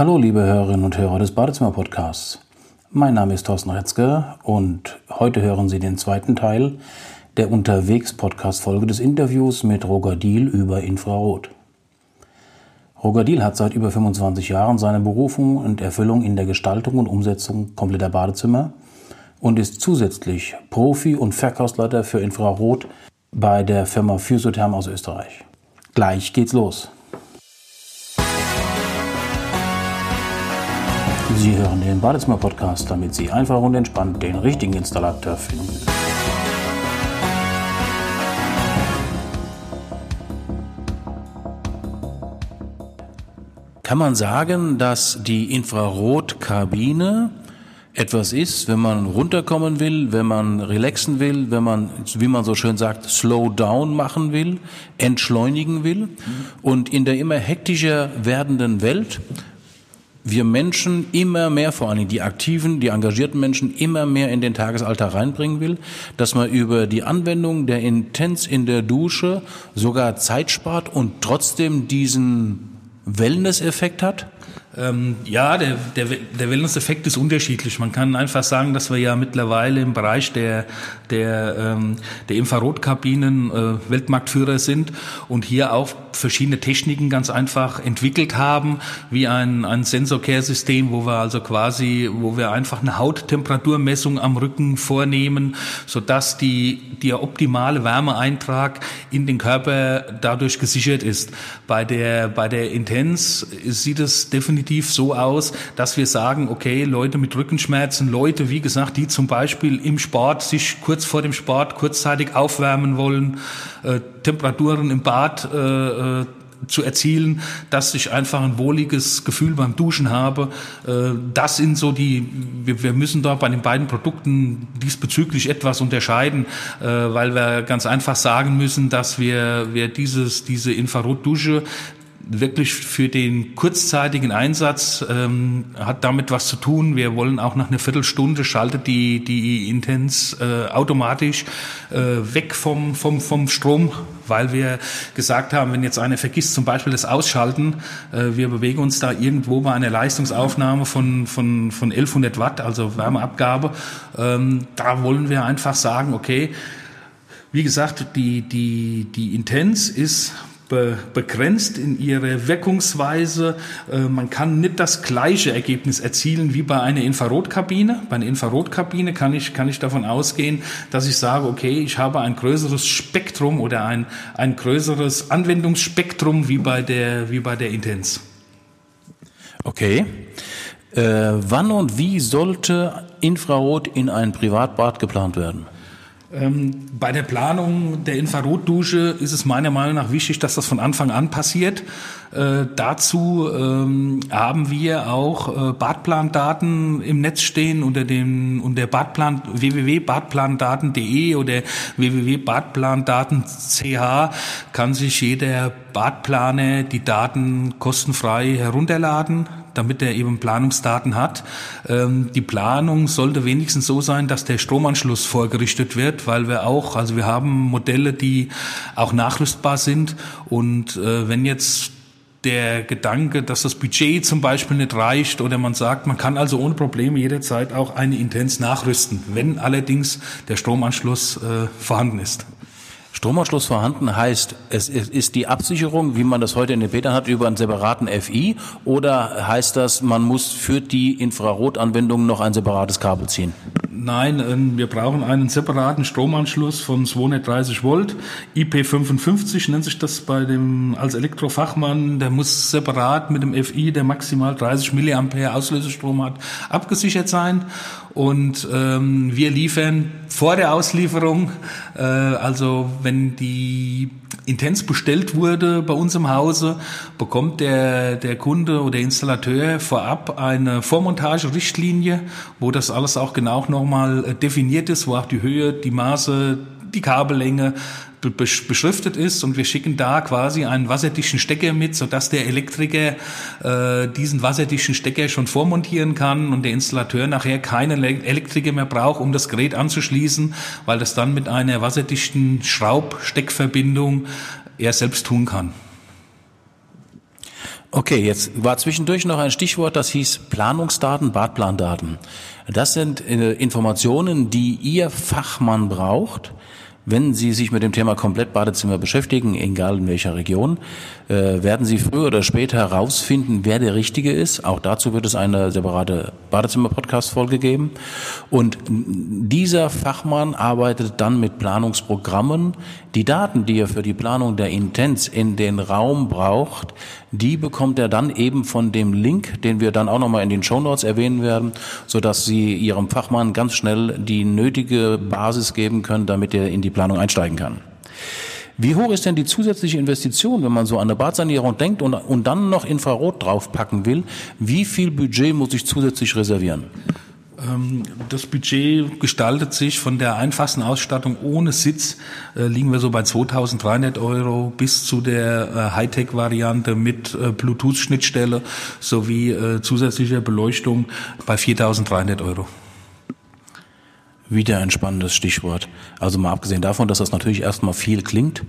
Hallo, liebe Hörerinnen und Hörer des Badezimmer-Podcasts. Mein Name ist Thorsten Retzke und heute hören Sie den zweiten Teil der Unterwegs-Podcast-Folge des Interviews mit Roger Diel über Infrarot. Roger Diel hat seit über 25 Jahren seine Berufung und Erfüllung in der Gestaltung und Umsetzung kompletter Badezimmer und ist zusätzlich Profi und Verkaufsleiter für Infrarot bei der Firma Physiotherm aus Österreich. Gleich geht's los. Sie hören den Badezimmer-Podcast, damit Sie einfach und entspannt den richtigen Installateur finden. Kann man sagen, dass die Infrarotkabine etwas ist, wenn man runterkommen will, wenn man relaxen will, wenn man, wie man so schön sagt, slow down machen will, entschleunigen will. Und in der immer hektischer werdenden Welt wir Menschen immer mehr, vor allem die aktiven, die engagierten Menschen, immer mehr in den Tagesalltag reinbringen will, dass man über die Anwendung der Intens in der Dusche sogar Zeit spart und trotzdem diesen Wellness-Effekt hat? Ähm, ja, der, der, der Wellness-Effekt ist unterschiedlich. Man kann einfach sagen, dass wir ja mittlerweile im Bereich der, der, ähm, der Infrarotkabinen äh, Weltmarktführer sind und hier auch verschiedene Techniken ganz einfach entwickelt haben, wie ein, ein Sensor-Care-System, wo wir also quasi, wo wir einfach eine Hauttemperaturmessung am Rücken vornehmen, sodass die, der optimale Wärmeeintrag in den Körper dadurch gesichert ist. Bei der, bei der Intens sieht es definitiv so aus, dass wir sagen, okay, Leute mit Rückenschmerzen, Leute, wie gesagt, die zum Beispiel im Sport sich kurz vor dem Sport kurzzeitig aufwärmen wollen, äh, Temperaturen im Bad äh, äh zu erzielen, dass ich einfach ein wohliges Gefühl beim Duschen habe. Äh, das sind so die, wir müssen da bei den beiden Produkten diesbezüglich etwas unterscheiden, äh, weil wir ganz einfach sagen müssen, dass wir, wir dieses, diese Infrarotdusche wirklich für den kurzzeitigen Einsatz ähm, hat damit was zu tun. Wir wollen auch nach einer Viertelstunde schaltet die die Intens äh, automatisch äh, weg vom vom vom Strom, weil wir gesagt haben, wenn jetzt einer vergisst zum Beispiel das Ausschalten, äh, wir bewegen uns da irgendwo bei einer Leistungsaufnahme von von von 1100 Watt, also Wärmeabgabe, ähm, da wollen wir einfach sagen, okay. Wie gesagt, die, die, die Intens ist be begrenzt in ihrer Wirkungsweise. Äh, man kann nicht das gleiche Ergebnis erzielen wie bei einer Infrarotkabine. Bei einer Infrarotkabine kann ich, kann ich davon ausgehen, dass ich sage, okay, ich habe ein größeres Spektrum oder ein, ein größeres Anwendungsspektrum wie bei der, wie bei der Intens. Okay. Äh, wann und wie sollte Infrarot in ein Privatbad geplant werden? Ähm, bei der Planung der Infrarotdusche ist es meiner Meinung nach wichtig, dass das von Anfang an passiert. Äh, dazu ähm, haben wir auch äh, Badplandaten im Netz stehen unter dem unter Badplan www.badplandaten.de oder www.badplandaten.ch kann sich jeder Badplaner die Daten kostenfrei herunterladen damit er eben Planungsdaten hat. Ähm, die Planung sollte wenigstens so sein, dass der Stromanschluss vorgerichtet wird, weil wir auch, also wir haben Modelle, die auch nachrüstbar sind und äh, wenn jetzt der Gedanke, dass das Budget zum Beispiel nicht reicht oder man sagt, man kann also ohne Probleme jederzeit auch eine Intens nachrüsten, wenn allerdings der Stromanschluss äh, vorhanden ist. Stromanschluss vorhanden heißt, es ist die Absicherung, wie man das heute in den Petern hat, über einen separaten FI oder heißt das, man muss für die Infrarotanwendung noch ein separates Kabel ziehen? Nein, ähm, wir brauchen einen separaten Stromanschluss von 230 Volt. IP55 nennt sich das bei dem, als Elektrofachmann. Der muss separat mit dem FI, der maximal 30 Milliampere Auslösestrom hat, abgesichert sein. Und ähm, wir liefern vor der Auslieferung, äh, also wenn die Intens bestellt wurde bei uns im Hause, bekommt der, der Kunde oder der Installateur vorab eine Vormontage-Richtlinie, wo das alles auch genau nochmal äh, definiert ist, wo auch die Höhe, die Maße, die Kabellänge beschriftet ist und wir schicken da quasi einen wasserdichten Stecker mit, sodass der Elektriker äh, diesen wasserdichten Stecker schon vormontieren kann und der Installateur nachher keine Elektriker mehr braucht, um das Gerät anzuschließen, weil das dann mit einer wasserdichten Schraubsteckverbindung er selbst tun kann. Okay, jetzt war zwischendurch noch ein Stichwort, das hieß Planungsdaten, Badplandaten. Das sind äh, Informationen, die Ihr Fachmann braucht, wenn Sie sich mit dem Thema Komplettbadezimmer beschäftigen, egal in welcher Region, äh, werden Sie früher oder später herausfinden, wer der Richtige ist. Auch dazu wird es eine separate Badezimmer-Podcast-Folge geben. Und dieser Fachmann arbeitet dann mit Planungsprogrammen. Die Daten, die er für die Planung der Intens in den Raum braucht, die bekommt er dann eben von dem Link, den wir dann auch nochmal in den Show Notes erwähnen werden, sodass Sie Ihrem Fachmann ganz schnell die nötige Basis geben können, damit er in die Planung einsteigen kann. Wie hoch ist denn die zusätzliche Investition, wenn man so an eine Badsanierung denkt und, und dann noch Infrarot draufpacken will? Wie viel Budget muss ich zusätzlich reservieren? Ähm, das Budget gestaltet sich von der einfachsten Ausstattung ohne Sitz, äh, liegen wir so bei 2300 Euro bis zu der äh, Hightech-Variante mit äh, Bluetooth-Schnittstelle sowie zusätzlicher Beleuchtung bei 4300 Euro. Wieder ein spannendes Stichwort. Also mal abgesehen davon, dass das natürlich erstmal viel klingt,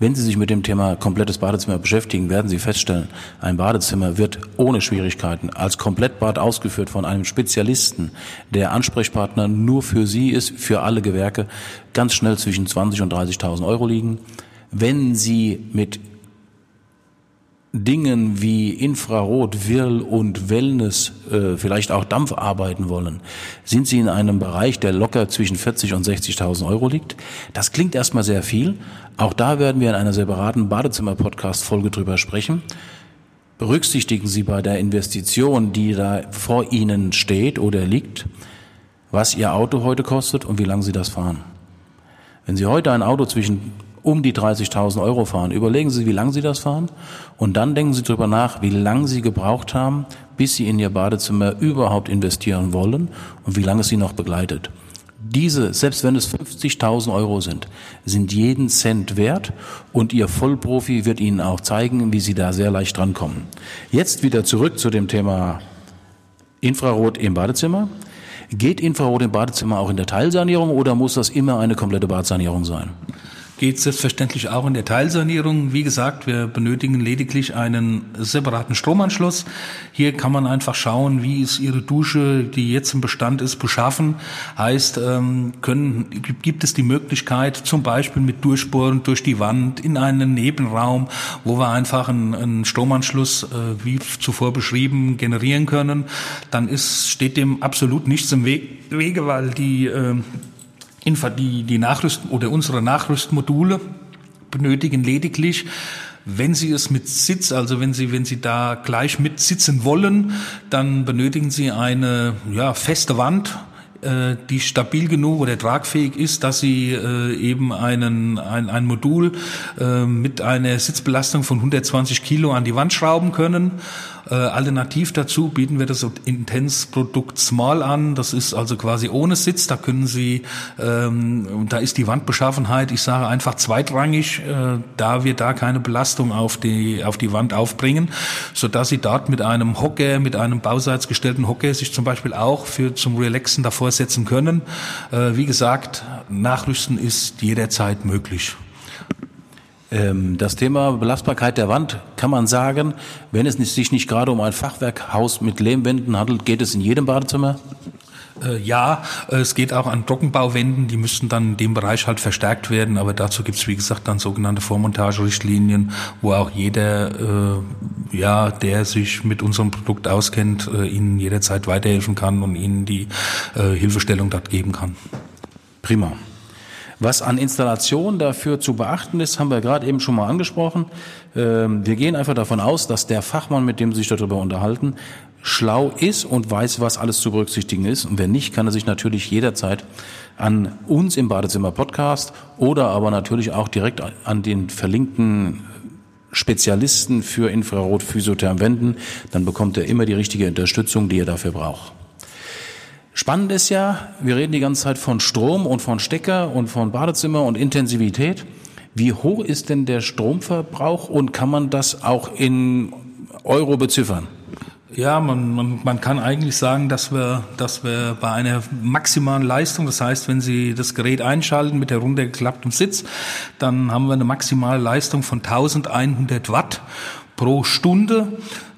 wenn Sie sich mit dem Thema komplettes Badezimmer beschäftigen, werden Sie feststellen, ein Badezimmer wird ohne Schwierigkeiten als Komplettbad ausgeführt von einem Spezialisten, der Ansprechpartner nur für Sie ist, für alle Gewerke, ganz schnell zwischen 20 und 30.000 Euro liegen. Wenn Sie mit Dingen wie Infrarot, Wirl und Wellness, äh, vielleicht auch Dampf arbeiten wollen, sind Sie in einem Bereich, der locker zwischen 40 und 60.000 Euro liegt. Das klingt erstmal sehr viel. Auch da werden wir in einer separaten Badezimmer-Podcast-Folge drüber sprechen. Berücksichtigen Sie bei der Investition, die da vor Ihnen steht oder liegt, was Ihr Auto heute kostet und wie lange Sie das fahren. Wenn Sie heute ein Auto zwischen um die 30.000 Euro fahren. Überlegen Sie, wie lange Sie das fahren und dann denken Sie darüber nach, wie lange Sie gebraucht haben, bis Sie in Ihr Badezimmer überhaupt investieren wollen und wie lange es Sie noch begleitet. Diese, selbst wenn es 50.000 Euro sind, sind jeden Cent wert und Ihr Vollprofi wird Ihnen auch zeigen, wie Sie da sehr leicht drankommen. Jetzt wieder zurück zu dem Thema Infrarot im Badezimmer. Geht Infrarot im Badezimmer auch in der Teilsanierung oder muss das immer eine komplette Badsanierung sein? Geht selbstverständlich auch in der Teilsanierung. Wie gesagt, wir benötigen lediglich einen separaten Stromanschluss. Hier kann man einfach schauen, wie ist Ihre Dusche, die jetzt im Bestand ist, beschaffen. Heißt, ähm, können, gibt es die Möglichkeit, zum Beispiel mit Durchbohren durch die Wand in einen Nebenraum, wo wir einfach einen, einen Stromanschluss, äh, wie zuvor beschrieben, generieren können. Dann ist, steht dem absolut nichts im Wege, weil die äh, die, die Nachrüst oder unsere Nachrüstmodule benötigen lediglich wenn Sie es mit Sitz, also wenn Sie, wenn Sie da gleich mit sitzen wollen, dann benötigen Sie eine ja, feste Wand, äh, die stabil genug oder tragfähig ist, dass sie äh, eben einen, ein, ein Modul äh, mit einer Sitzbelastung von 120 Kilo an die Wand schrauben können äh, alternativ dazu bieten wir das Intense-Produkt Small an. Das ist also quasi ohne Sitz. Da können Sie, ähm, da ist die Wandbeschaffenheit, ich sage einfach zweitrangig, äh, da wir da keine Belastung auf die, auf die Wand aufbringen, so dass Sie dort mit einem Hocker, mit einem bauseits gestellten Hocker sich zum Beispiel auch für zum Relaxen davor setzen können. Äh, wie gesagt, Nachrüsten ist jederzeit möglich. Ähm, das Thema Belastbarkeit der Wand kann man sagen, wenn es sich nicht gerade um ein Fachwerkhaus mit Lehmwänden handelt, geht es in jedem Badezimmer? Äh, ja, es geht auch an Trockenbauwänden, die müssten dann in dem Bereich halt verstärkt werden, aber dazu gibt es wie gesagt dann sogenannte Vormontagerichtlinien, wo auch jeder, äh, ja, der sich mit unserem Produkt auskennt, äh, Ihnen jederzeit weiterhelfen kann und Ihnen die äh, Hilfestellung dort geben kann. Prima. Was an Installation dafür zu beachten ist, haben wir gerade eben schon mal angesprochen. Ähm, wir gehen einfach davon aus, dass der Fachmann, mit dem Sie sich darüber unterhalten, schlau ist und weiß, was alles zu berücksichtigen ist. Und wenn nicht, kann er sich natürlich jederzeit an uns im Badezimmer Podcast oder aber natürlich auch direkt an den verlinkten Spezialisten für Infrarot-Physiotherm wenden. Dann bekommt er immer die richtige Unterstützung, die er dafür braucht. Spannend ist ja, wir reden die ganze Zeit von Strom und von Stecker und von Badezimmer und Intensivität. Wie hoch ist denn der Stromverbrauch und kann man das auch in Euro beziffern? Ja, man, man, man kann eigentlich sagen, dass wir, dass wir bei einer maximalen Leistung, das heißt, wenn Sie das Gerät einschalten mit der runtergeklappten Sitz, dann haben wir eine maximale Leistung von 1100 Watt pro Stunde.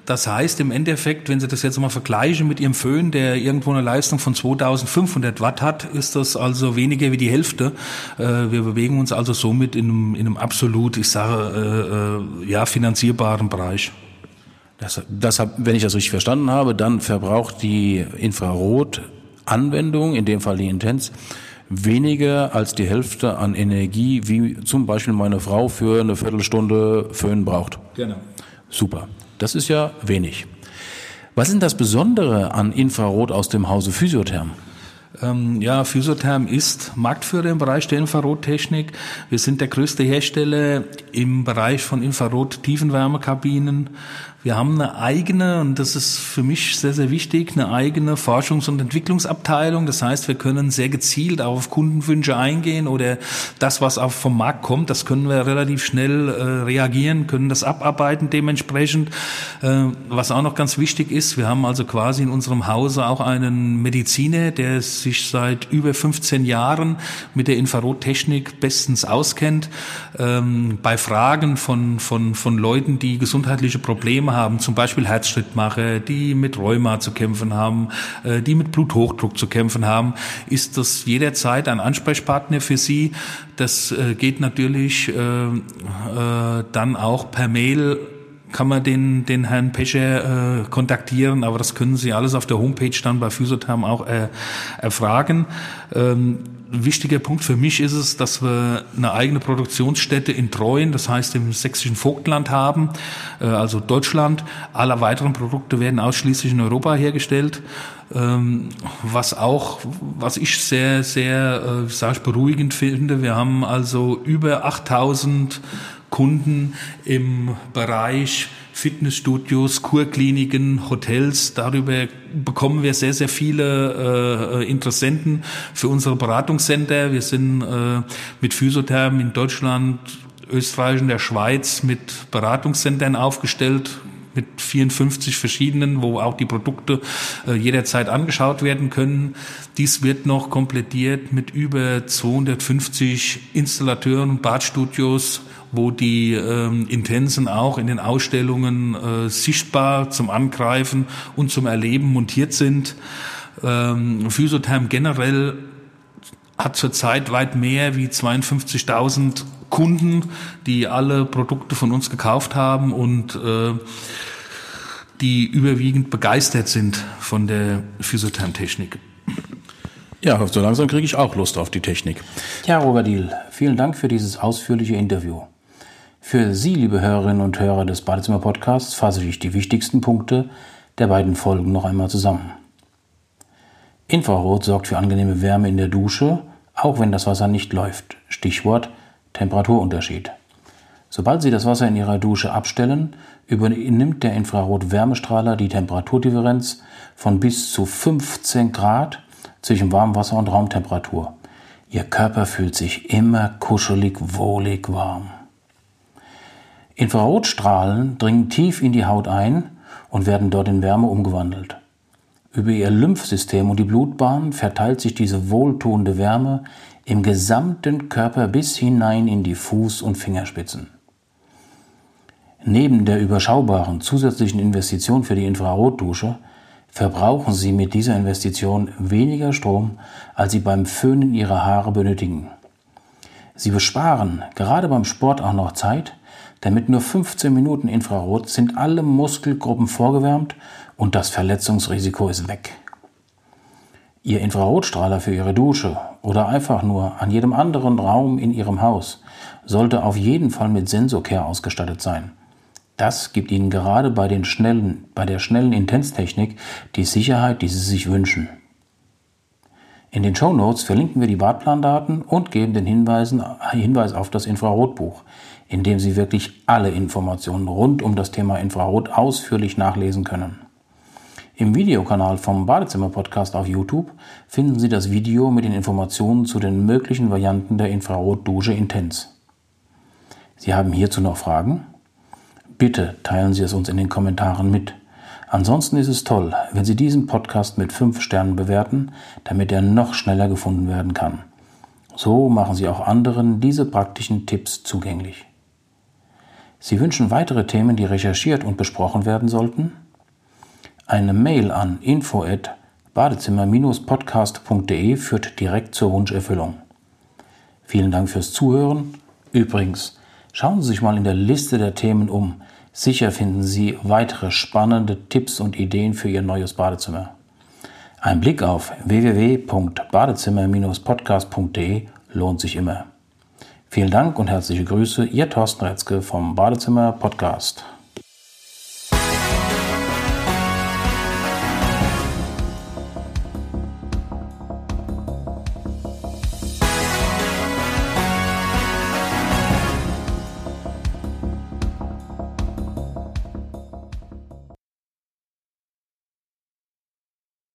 Das heißt im Endeffekt, wenn Sie das jetzt mal vergleichen mit Ihrem Föhn, der irgendwo eine Leistung von 2500 Watt hat, ist das also weniger wie die Hälfte. Äh, wir bewegen uns also somit in einem, in einem absolut, ich sage, äh, äh, ja, finanzierbaren Bereich. Das, das hab, wenn ich das richtig verstanden habe, dann verbraucht die Infrarotanwendung, in dem Fall die Intens, weniger als die Hälfte an Energie, wie zum Beispiel meine Frau für eine Viertelstunde Föhn braucht. Genau. Super. Das ist ja wenig. Was ist denn das Besondere an Infrarot aus dem Hause Physiotherm? Ähm, ja, Physiotherm ist Marktführer im Bereich der Infrarottechnik. Wir sind der größte Hersteller im Bereich von Infrarot-Tiefenwärmekabinen. Wir haben eine eigene, und das ist für mich sehr, sehr wichtig, eine eigene Forschungs- und Entwicklungsabteilung. Das heißt, wir können sehr gezielt auf Kundenwünsche eingehen oder das, was auch vom Markt kommt, das können wir relativ schnell äh, reagieren, können das abarbeiten dementsprechend. Äh, was auch noch ganz wichtig ist, wir haben also quasi in unserem Hause auch einen Mediziner, der sich seit über 15 Jahren mit der Infrarottechnik bestens auskennt. Ähm, bei Fragen von, von, von Leuten, die gesundheitliche Probleme haben, zum Beispiel Herzschrittmacher, die mit Rheuma zu kämpfen haben, äh, die mit Bluthochdruck zu kämpfen haben, ist das jederzeit ein Ansprechpartner für Sie. Das äh, geht natürlich äh, dann auch per Mail kann man den, den Herrn Pescher äh, kontaktieren, aber das können Sie alles auf der Homepage dann bei Physiotherm auch äh, erfragen. Ähm, wichtiger Punkt für mich ist es, dass wir eine eigene Produktionsstätte in Treuen, das heißt im sächsischen Vogtland haben, äh, also Deutschland. Alle weiteren Produkte werden ausschließlich in Europa hergestellt, ähm, was auch, was ich sehr, sehr, äh, sag ich, beruhigend finde. Wir haben also über 8000 Kunden im Bereich Fitnessstudios, Kurkliniken, Hotels. Darüber bekommen wir sehr, sehr viele äh, Interessenten für unsere Beratungscenter. Wir sind äh, mit Physiothermen in Deutschland, Österreich und der Schweiz mit Beratungszentren aufgestellt, mit 54 verschiedenen, wo auch die Produkte äh, jederzeit angeschaut werden können. Dies wird noch komplettiert mit über 250 Installateuren und Badstudios wo die ähm, Intensen auch in den Ausstellungen äh, sichtbar zum Angreifen und zum Erleben montiert sind. Ähm, Physiotherm generell hat zurzeit weit mehr wie 52.000 Kunden, die alle Produkte von uns gekauft haben und äh, die überwiegend begeistert sind von der Physiothermtechnik. Ja, so langsam kriege ich auch Lust auf die Technik. Ja, Robert Diel, vielen Dank für dieses ausführliche Interview. Für Sie, liebe Hörerinnen und Hörer des Badezimmer-Podcasts, fasse ich die wichtigsten Punkte der beiden Folgen noch einmal zusammen. Infrarot sorgt für angenehme Wärme in der Dusche, auch wenn das Wasser nicht läuft. Stichwort Temperaturunterschied. Sobald Sie das Wasser in Ihrer Dusche abstellen, übernimmt der Infrarot-Wärmestrahler die Temperaturdifferenz von bis zu 15 Grad zwischen Warmwasser und Raumtemperatur. Ihr Körper fühlt sich immer kuschelig, wohlig warm. Infrarotstrahlen dringen tief in die Haut ein und werden dort in Wärme umgewandelt. Über ihr Lymphsystem und die Blutbahn verteilt sich diese wohltuende Wärme im gesamten Körper bis hinein in die Fuß- und Fingerspitzen. Neben der überschaubaren zusätzlichen Investition für die Infrarotdusche verbrauchen Sie mit dieser Investition weniger Strom, als Sie beim Föhnen Ihrer Haare benötigen. Sie besparen gerade beim Sport auch noch Zeit, denn mit nur 15 Minuten Infrarot sind alle Muskelgruppen vorgewärmt und das Verletzungsrisiko ist weg. Ihr Infrarotstrahler für Ihre Dusche oder einfach nur an jedem anderen Raum in Ihrem Haus sollte auf jeden Fall mit Sensorcare ausgestattet sein. Das gibt Ihnen gerade bei, den schnellen, bei der schnellen Intensitechnik die Sicherheit, die Sie sich wünschen. In den Show Notes verlinken wir die Badplandaten und geben den Hinweisen, Hinweis auf das Infrarotbuch, in dem Sie wirklich alle Informationen rund um das Thema Infrarot ausführlich nachlesen können. Im Videokanal vom Badezimmer Podcast auf YouTube finden Sie das Video mit den Informationen zu den möglichen Varianten der Infrarotdusche Intens. Sie haben hierzu noch Fragen? Bitte teilen Sie es uns in den Kommentaren mit. Ansonsten ist es toll, wenn Sie diesen Podcast mit 5 Sternen bewerten, damit er noch schneller gefunden werden kann. So machen Sie auch anderen diese praktischen Tipps zugänglich. Sie wünschen weitere Themen, die recherchiert und besprochen werden sollten? Eine Mail an info@badezimmer-podcast.de führt direkt zur Wunscherfüllung. Vielen Dank fürs Zuhören. Übrigens, schauen Sie sich mal in der Liste der Themen um. Sicher finden Sie weitere spannende Tipps und Ideen für Ihr neues Badezimmer. Ein Blick auf www.badezimmer-podcast.de lohnt sich immer. Vielen Dank und herzliche Grüße, Ihr Thorsten Retzke vom Badezimmer Podcast.